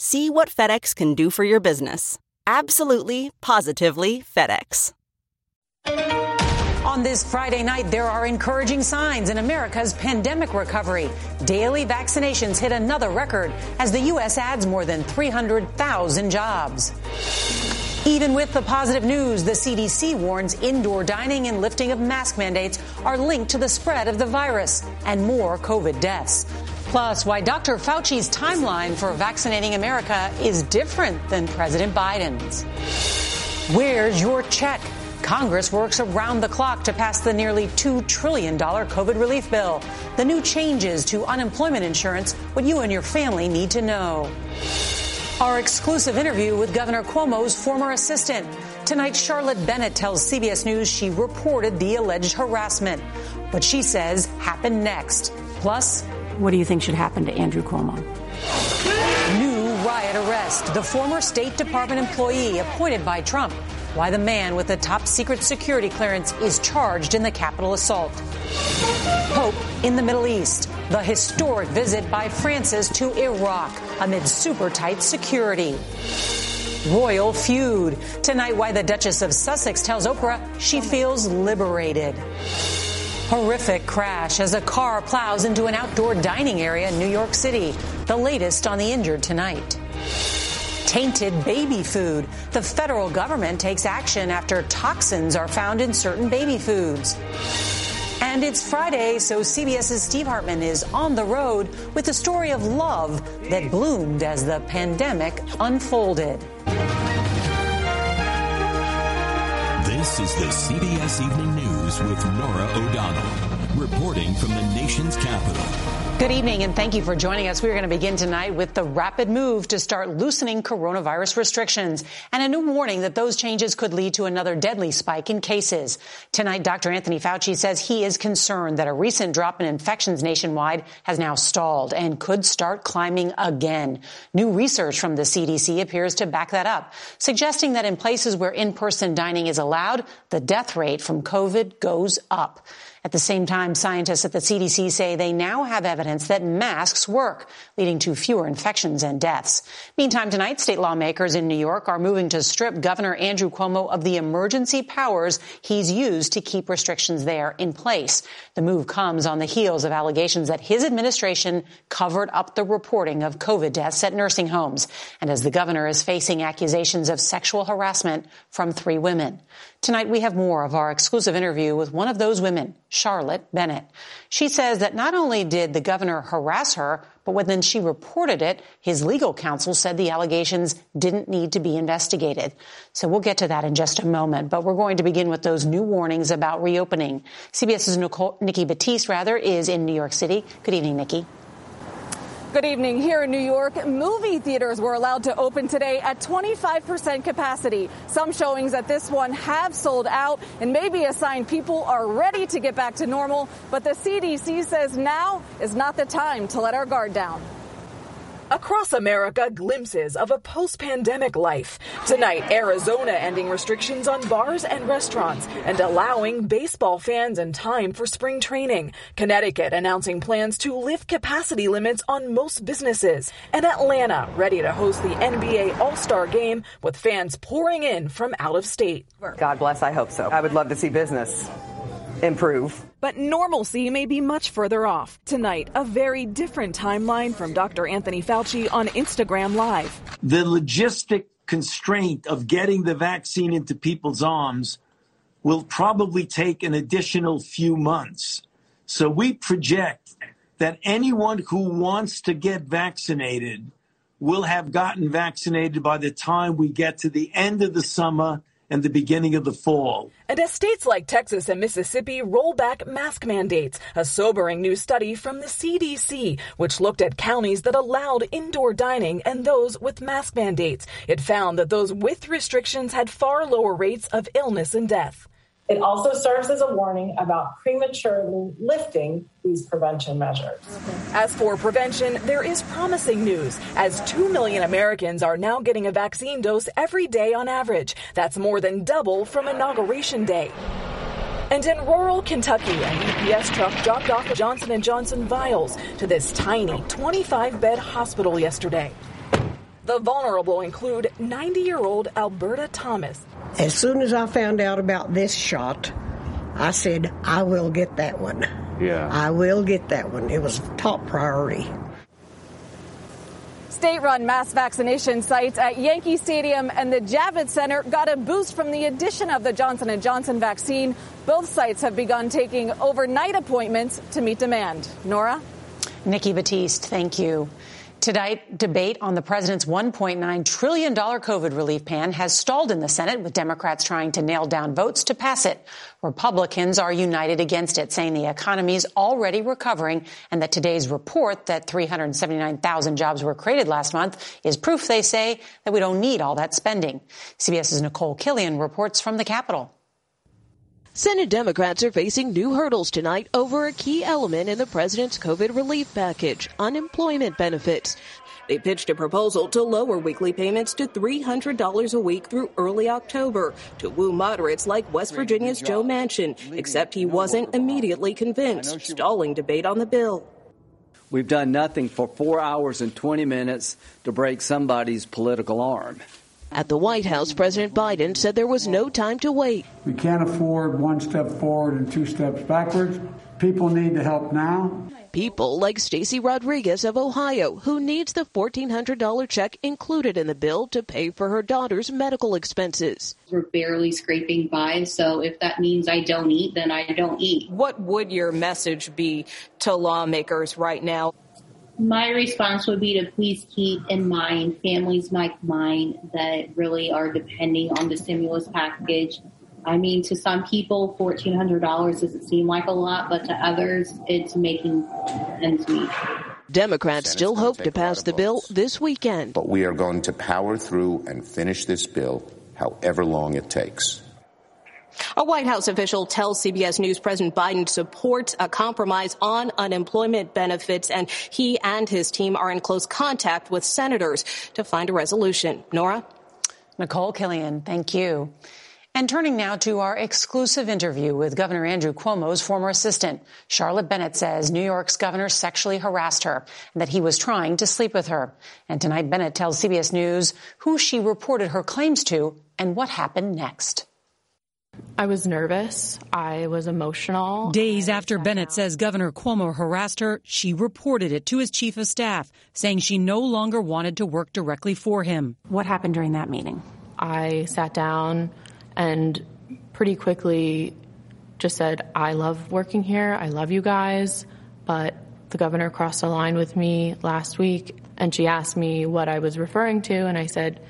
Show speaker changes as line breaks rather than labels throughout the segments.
See what FedEx can do for your business. Absolutely, positively FedEx.
On this Friday night, there are encouraging signs in America's pandemic recovery. Daily vaccinations hit another record as the U.S. adds more than 300,000 jobs. Even with the positive news, the CDC warns indoor dining and lifting of mask mandates are linked to the spread of the virus and more COVID deaths. Plus, why Dr. Fauci's timeline for vaccinating America is different than President Biden's. Where's your check? Congress works around the clock to pass the nearly $2 trillion COVID relief bill. The new changes to unemployment insurance, what you and your family need to know. Our exclusive interview with Governor Cuomo's former assistant. Tonight, Charlotte Bennett tells CBS News she reported the alleged harassment. What she says happened next. Plus,
what do you think should happen to Andrew Cuomo?
New riot arrest. The former State Department employee appointed by Trump. Why the man with the top secret security clearance is charged in the Capitol assault. Hope in the Middle East. The historic visit by Francis to Iraq amid super tight security. Royal feud. Tonight, why the Duchess of Sussex tells Oprah she feels liberated. Horrific crash as a car plows into an outdoor dining area in New York City. The latest on the injured tonight. Tainted baby food. The federal government takes action after toxins are found in certain baby foods. And it's Friday, so CBS's Steve Hartman is on the road with the story of love that bloomed as the pandemic unfolded.
This is the CBS Evening News with Norah O'Donnell, reporting from the nation's capital.
Good evening, and thank you for joining us. We're going to begin tonight with the rapid move to start loosening coronavirus restrictions and a new warning that those changes could lead to another deadly spike in cases. Tonight, Dr. Anthony Fauci says he is concerned that a recent drop in infections nationwide has now stalled and could start climbing again. New research from the CDC appears to back that up, suggesting that in places where in-person dining is allowed, the death rate from COVID goes up. At the same time, scientists at the CDC say they now have evidence that masks work, leading to fewer infections and deaths. Meantime, tonight, state lawmakers in New York are moving to strip Governor Andrew Cuomo of the emergency powers he's used to keep restrictions there in place. The move comes on the heels of allegations that his administration covered up the reporting of COVID deaths at nursing homes, and as the governor is facing accusations of sexual harassment from three women. Tonight, we have more of our exclusive interview with one of those women, Charlotte Bennett. She says that not only did the governor harass her, but when she reported it, his legal counsel said the allegations didn't need to be investigated. So we'll get to that in just a moment, but we're going to begin with those new warnings about reopening. CBS's Nicole, Nikki Battiste, rather, is in New York City. Good evening, Nikki.
Good evening. Here in New York, movie theaters were allowed to open today at 25% capacity. Some showings at this one have sold out and may be a sign people are ready to get back to normal. But the CDC says now is not the time to let our guard down.
Across America, glimpses of a post pandemic life. Tonight, Arizona ending restrictions on bars and restaurants and allowing baseball fans and time for spring training. Connecticut announcing plans to lift capacity limits on most businesses. And Atlanta ready to host the NBA All Star game with fans pouring in from out of state.
God bless, I hope so. I would love to see business improve.
But normalcy may be much further off. Tonight, a very different timeline from Dr. Anthony Fauci on Instagram Live.
The logistic constraint of getting the vaccine into people's arms will probably take an additional few months. So we project that anyone who wants to get vaccinated will have gotten vaccinated by the time we get to the end of the summer and the beginning of the fall.
And as states like Texas and Mississippi roll back mask mandates, a sobering new study from the CDC, which looked at counties that allowed indoor dining and those with mask mandates, it found that those with restrictions had far lower rates of illness and death.
It also serves as a warning about prematurely lifting these prevention measures.
As for prevention, there is promising news as 2 million Americans are now getting a vaccine dose every day on average. That's more than double from inauguration day. And in rural Kentucky, an UPS truck dropped off Johnson & Johnson vials to this tiny 25-bed hospital yesterday. The vulnerable include 90-year-old Alberta Thomas,
as soon as I found out about this shot, I said, I will get that one.
Yeah.
I will get that one. It was top priority.
State-run mass vaccination sites at Yankee Stadium and the Javits Center got a boost from the addition of the Johnson & Johnson vaccine. Both sites have begun taking overnight appointments to meet demand. Norah?
Nikki Battiste, thank you. Tonight, debate on the president's $1.9 trillion COVID relief plan has stalled in the Senate, with Democrats trying to nail down votes to pass it. Republicans are united against it, saying the economy is already recovering and that today's report that 379,000 jobs were created last month is proof, they say, that we don't need all that spending. CBS's Nicole Killion reports from the Capitol.
Senate Democrats are facing new hurdles tonight over a key element in the president's COVID relief package, unemployment benefits. They pitched a proposal to lower weekly payments to $300 a week through early October to woo moderates like West Virginia's Joe Manchin, except he wasn't immediately convinced, stalling debate on the bill.
We've done nothing for four hours and 20 minutes to break somebody's political arm.
At the White House, President Biden said there was no time to wait.
We can't afford one step forward and two steps backwards. People need the help now.
People like Stacy Rodriguez of Ohio, who needs the $1,400 check included in the bill to pay for her daughter's medical expenses.
We're barely scraping by, so if that means I don't eat, then I don't eat.
What would your message be to lawmakers right now?
My response would be to please keep in mind families like mine that really are depending on the stimulus package. I mean, to some people, $1,400 doesn't seem like a lot, but to others, it's making ends meet.
Democrats still hope to pass the bill this weekend.
But we are going to power through and finish this bill however long it takes.
A White House official tells CBS News President Biden supports a compromise on unemployment benefits, and he and his team are in close contact with senators to find a resolution. Norah?
Nicole Killion, thank you. And turning now to our exclusive interview with Governor Andrew Cuomo's former assistant. Charlotte Bennett says New York's governor sexually harassed her and that he was trying to sleep with her. And tonight, Bennett tells CBS News who she reported her claims to and what happened next.
I was nervous. I was emotional.
Days after Bennett says Governor Cuomo harassed her, she reported it to his chief of staff, saying she no longer wanted to work directly for him.
What happened during that meeting?
I sat down and pretty quickly just said, I love working here. I love you guys. But the governor crossed a line with me last week and she asked me what I was referring to. And I said,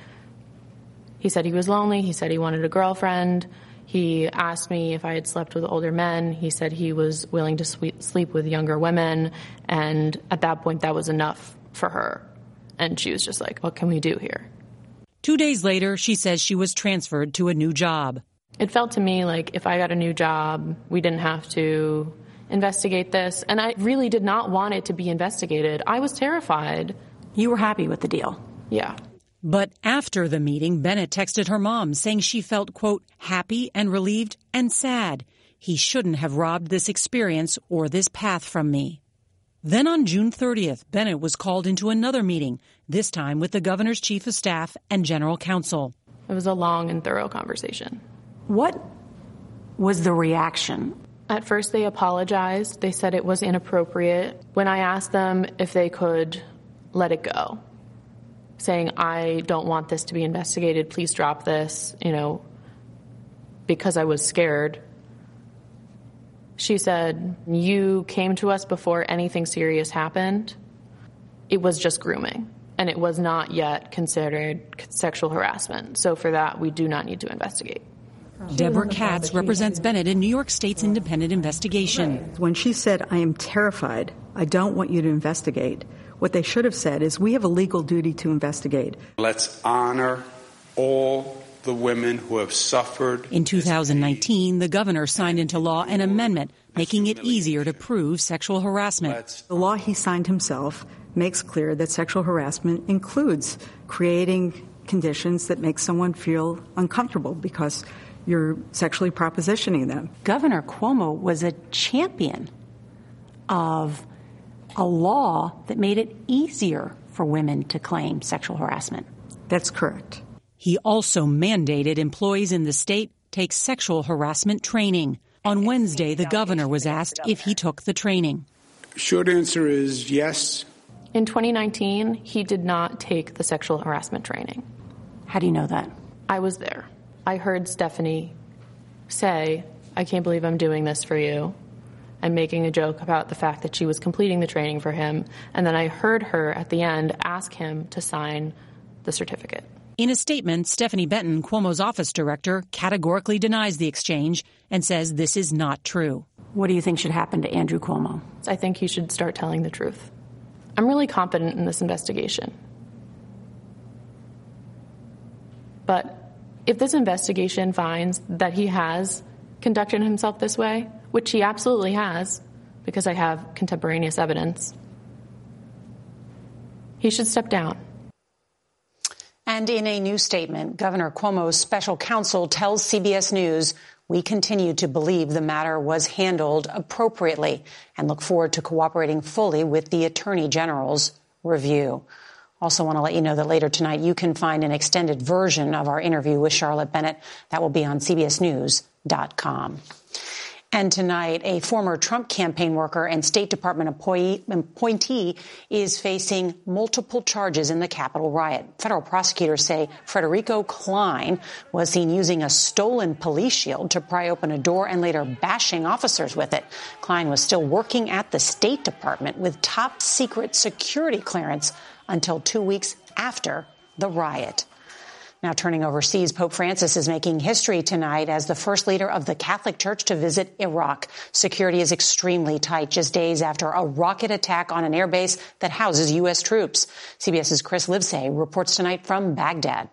he said he was lonely. He said he wanted a girlfriend. He asked me if I had slept with older men. He said he was willing to sleep with younger women. And at that point, that was enough for her. And she was just like, what can we do here?
Two days later, she says she was transferred to a new job.
It felt to me like if I got a new job, we didn't have to investigate this. And I really did not want it to be investigated. I was terrified.
You were happy with the deal?
Yeah.
But after the meeting, Bennett texted her mom saying she felt, quote, happy and relieved and sad. He shouldn't have robbed this experience or this path from me. Then on June 30th, Bennett was called into another meeting, this time with the governor's chief of staff and general counsel.
It was a long and thorough conversation.
What was the reaction?
At first, they apologized. They said it was inappropriate. When I asked them if they could let it go, saying, I don't want this to be investigated, please drop this, you know, because I was scared. She said, You came to us before anything serious happened. It was just grooming, and it was not yet considered sexual harassment. So, for that, we do not need to investigate. Oh.
Deborah Katz represents Bennett in New York State's independent investigation.
When she said, I am terrified, I don't want you to investigate, what they should have said is, We have a legal duty to investigate.
Let's honor all the women who have suffered.
In 2019, the governor signed into law an amendment making it easier to prove sexual harassment.
The law he signed himself makes clear that sexual harassment includes creating conditions that make someone feel uncomfortable because you're sexually propositioning them.
Governor Cuomo was a champion of a law that made it easier for women to claim sexual harassment.
That's correct.
He also mandated employees in the state take sexual harassment training. On Wednesday, the governor was asked if he took the training.
Short answer is yes.
In 2019, he did not take the sexual harassment training.
How do you know that?
I was there. I heard Stephanie say, I can't believe I'm doing this for you, and making a joke about the fact that she was completing the training for him. And then I heard her at the end ask him to sign the certificate.
In a statement, Stephanie Benton, Cuomo's office director, categorically denies the exchange and says this is not true.
What do you think should happen to Andrew Cuomo?
I think he should start telling the truth. I'm really confident in this investigation. But if this investigation finds that he has conducted himself this way, which he absolutely has, because I have contemporaneous evidence, he should step down.
And in a new statement, Governor Cuomo's special counsel tells CBS News we continue to believe the matter was handled appropriately and look forward to cooperating fully with the Attorney General's review. Also want to let you know that later tonight you can find an extended version of our interview with Charlotte Bennett. That will be on cbsnews.com. And tonight, a former Trump campaign worker and State Department appointee is facing multiple charges in the Capitol riot. Federal prosecutors say Federico Klein was seen using a stolen police shield to pry open a door and later bashing officers with it. Klein was still working at the State Department with top secret security clearance until two weeks after the riot. Now turning overseas, Pope Francis is making history tonight as the first leader of the Catholic Church to visit Iraq. Security is extremely tight just days after a rocket attack on an airbase that houses U.S. troops. CBS's Chris Livesay reports tonight from Baghdad.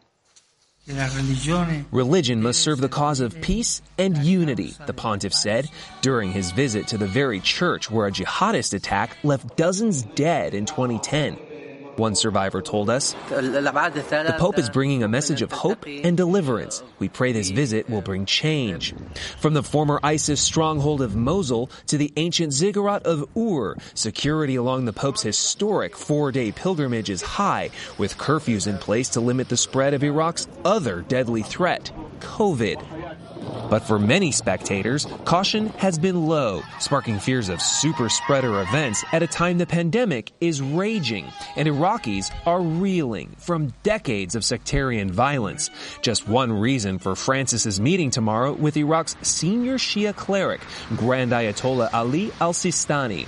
Religion must serve the cause of peace and unity, the pontiff said during his visit to the very church where a jihadist attack left dozens dead in 2010. One survivor told us, The Pope is bringing a message of hope and deliverance. We pray this visit will bring change. From the former ISIS stronghold of Mosul to the ancient ziggurat of Ur, security along the Pope's historic four-day pilgrimage is high, with curfews in place to limit the spread of Iraq's other deadly threat, COVID. But for many spectators, caution has been low, sparking fears of super spreader events at a time the pandemic is raging and Iraqis are reeling from decades of sectarian violence. Just one reason for Francis's meeting tomorrow with Iraq's senior Shia cleric, Grand Ayatollah Ali al-Sistani.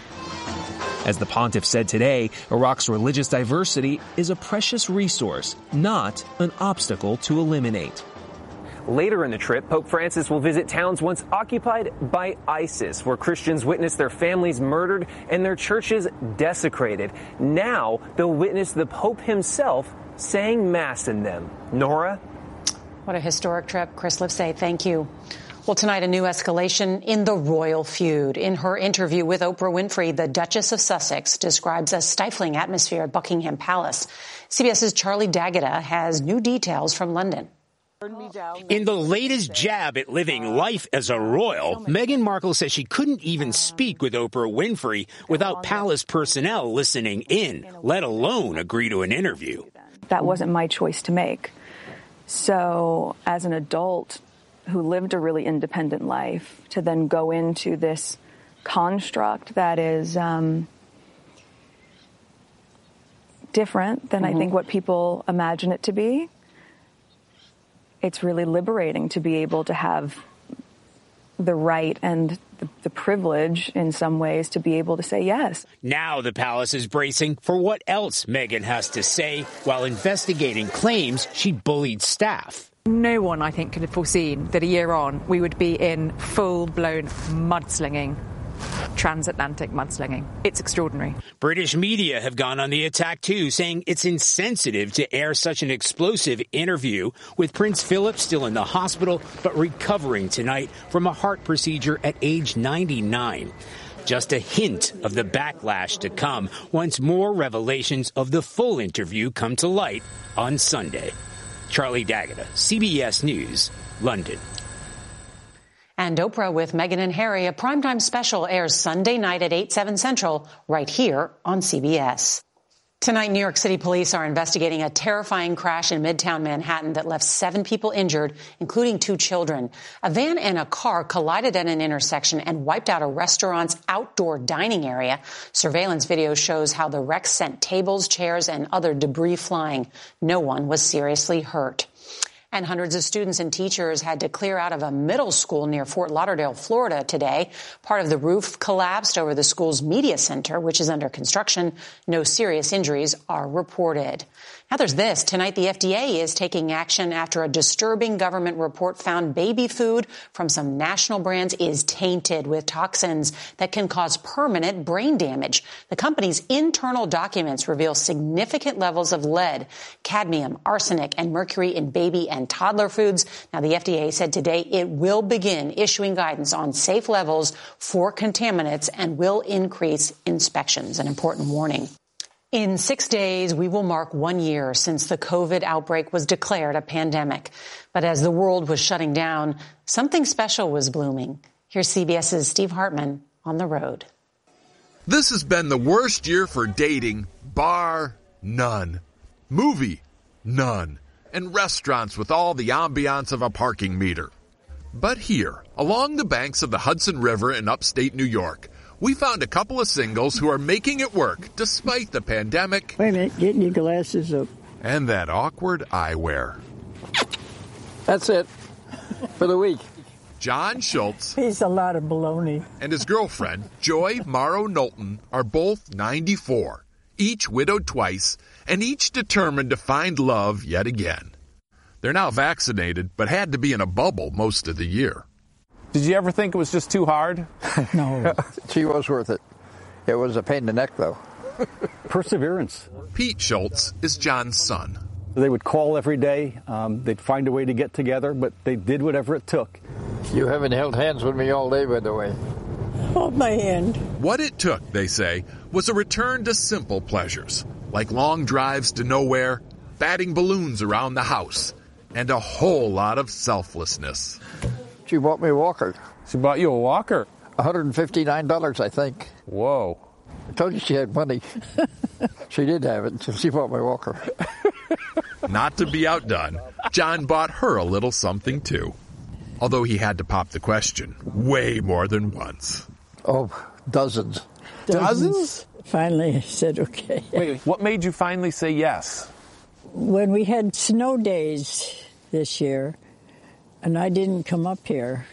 As the pontiff said today, Iraq's religious diversity is a precious resource, not an obstacle to eliminate.
Later in the trip, Pope Francis will visit towns once occupied by ISIS, where Christians witnessed their families murdered and their churches desecrated. Now they'll witness the Pope himself saying Mass in them. Norah?
What a historic trip. Chris Livesay, thank you. Well, tonight, a new escalation in the royal feud. In her interview with Oprah Winfrey, the Duchess of Sussex describes a stifling atmosphere at Buckingham Palace. CBS's Charlie D'Agata has new details from London.
In the latest jab at living life as a royal, Meghan Markle says she couldn't even speak with Oprah Winfrey without palace personnel listening in, let alone agree to an interview.
That wasn't my choice to make. So, as an adult who lived a really independent life, to then go into this construct that is um, different than mm-hmm. I think what people imagine it to be, it's really liberating to be able to have the right and the, the, privilege in some ways to be able to say yes.
Now the palace is bracing for what else Meghan has to say while investigating claims she bullied staff.
No one, I think, could have foreseen that a year on we would be in full blown mudslinging transatlantic mudslinging. It's extraordinary.
British media have gone on the attack too, saying it's insensitive to air such an explosive interview with Prince Philip still in the hospital but recovering tonight from a heart procedure at age 99 just a hint of the backlash to come once more revelations of the full interview come to light on Sunday. Charlie D'Agata, CBS News, London.
And Oprah with Meghan and Harry, a primetime special airs Sunday night at 8, 7 Central, right here on CBS. Tonight, New York City police are investigating a terrifying crash in Midtown Manhattan that left seven people injured, including two children. A van and a car collided at an intersection and wiped out a restaurant's outdoor dining area. Surveillance video shows how the wreck sent tables, chairs, and other debris flying. No one was seriously hurt and hundreds of students and teachers had to clear out of a middle school near Fort Lauderdale, Florida today. Part of the roof collapsed over the school's media center, which is under construction. No serious injuries are reported. Now there's this. Tonight, the FDA is taking action after a disturbing government report found baby food from some national brands is tainted with toxins that can cause permanent brain damage. The company's internal documents reveal significant levels of lead, cadmium, arsenic, and mercury in baby and toddler foods. Now, the FDA said today it will begin issuing guidance on safe levels for contaminants and will increase inspections. An important warning. In six days, we will mark one year since the COVID outbreak was declared a pandemic. But as the world was shutting down, something special was blooming. Here's CBS's Steve Hartman on the road.
This has been the worst year for dating, bar none. Movie, none. And restaurants with all the ambiance of a parking meter. But here, along the banks of the Hudson River in upstate New York, we found a couple of singles who are making it work despite the pandemic.
Wait a minute, getting your glasses up.
And that awkward eyewear.
That's it for the week.
John Schultz.
He's a lot of baloney.
And his girlfriend, Joy Morrow Knowlton, are both 94, each widowed twice, and each determined to find love yet again. They're now vaccinated, but had to be in a bubble most of the year.
Did you ever think it was just too hard?
no.
she was worth it. It was a pain in the neck, though.
Perseverance.
Pete Schultz is John's son.
They would call every day. Um, they'd find a way to get together, but they did whatever it took.
You haven't held hands with me all day, by the way.
Hold my hand.
What it took, they say, was a return to simple pleasures, like long drives to nowhere, batting balloons around the house, and a whole lot of selflessness.
She bought me a walker.
She bought you a walker?
$159, I think.
Whoa.
I told you she had money. she did have it. She bought my walker.
Not to be outdone, John bought her a little something too. Although he had to pop the question way more than once.
Oh, dozens.
Dozens? dozens?
Finally, I said okay.
Wait, what made you finally say yes?
When we had snow days this year, and I didn't come up here.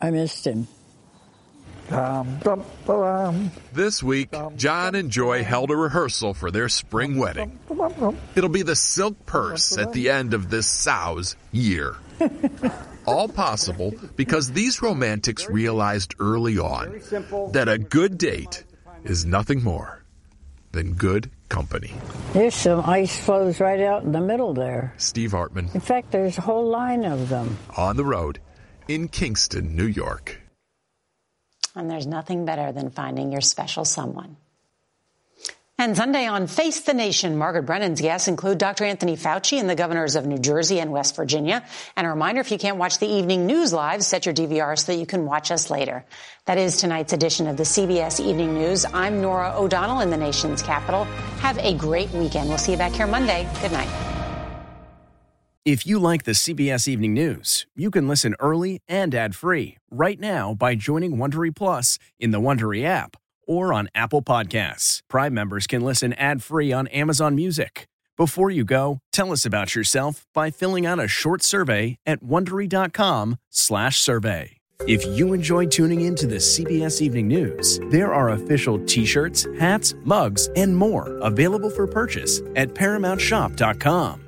I missed him.
This week, John and Joy held a rehearsal for their spring wedding. It'll be the silk purse at the end of this sow's year. All possible because these romantics realized early on that a good date is nothing more than good company.
There's some ice floes right out in the middle there.
Steve Hartman.
In fact, there's a whole line of them.
On the road in Kingston, New York.
And there's nothing better than finding your special someone. And Sunday on Face the Nation, Margaret Brennan's guests include Dr. Anthony Fauci and the governors of New Jersey and West Virginia. And a reminder, if you can't watch the evening news live, set your DVR so that you can watch us later. That is tonight's edition of the CBS Evening News. I'm Norah O'Donnell in the nation's capital. Have a great weekend. We'll see you back here Monday. Good night.
If you like the CBS Evening News, you can listen early and ad-free right now by joining Wondery Plus in the Wondery app or on Apple Podcasts. Prime members can listen ad-free on Amazon Music. Before you go, tell us about yourself by filling out a short survey at wondery.com/survey. If you enjoy tuning in to the CBS Evening News, there are official t-shirts, hats, mugs, and more available for purchase at paramountshop.com.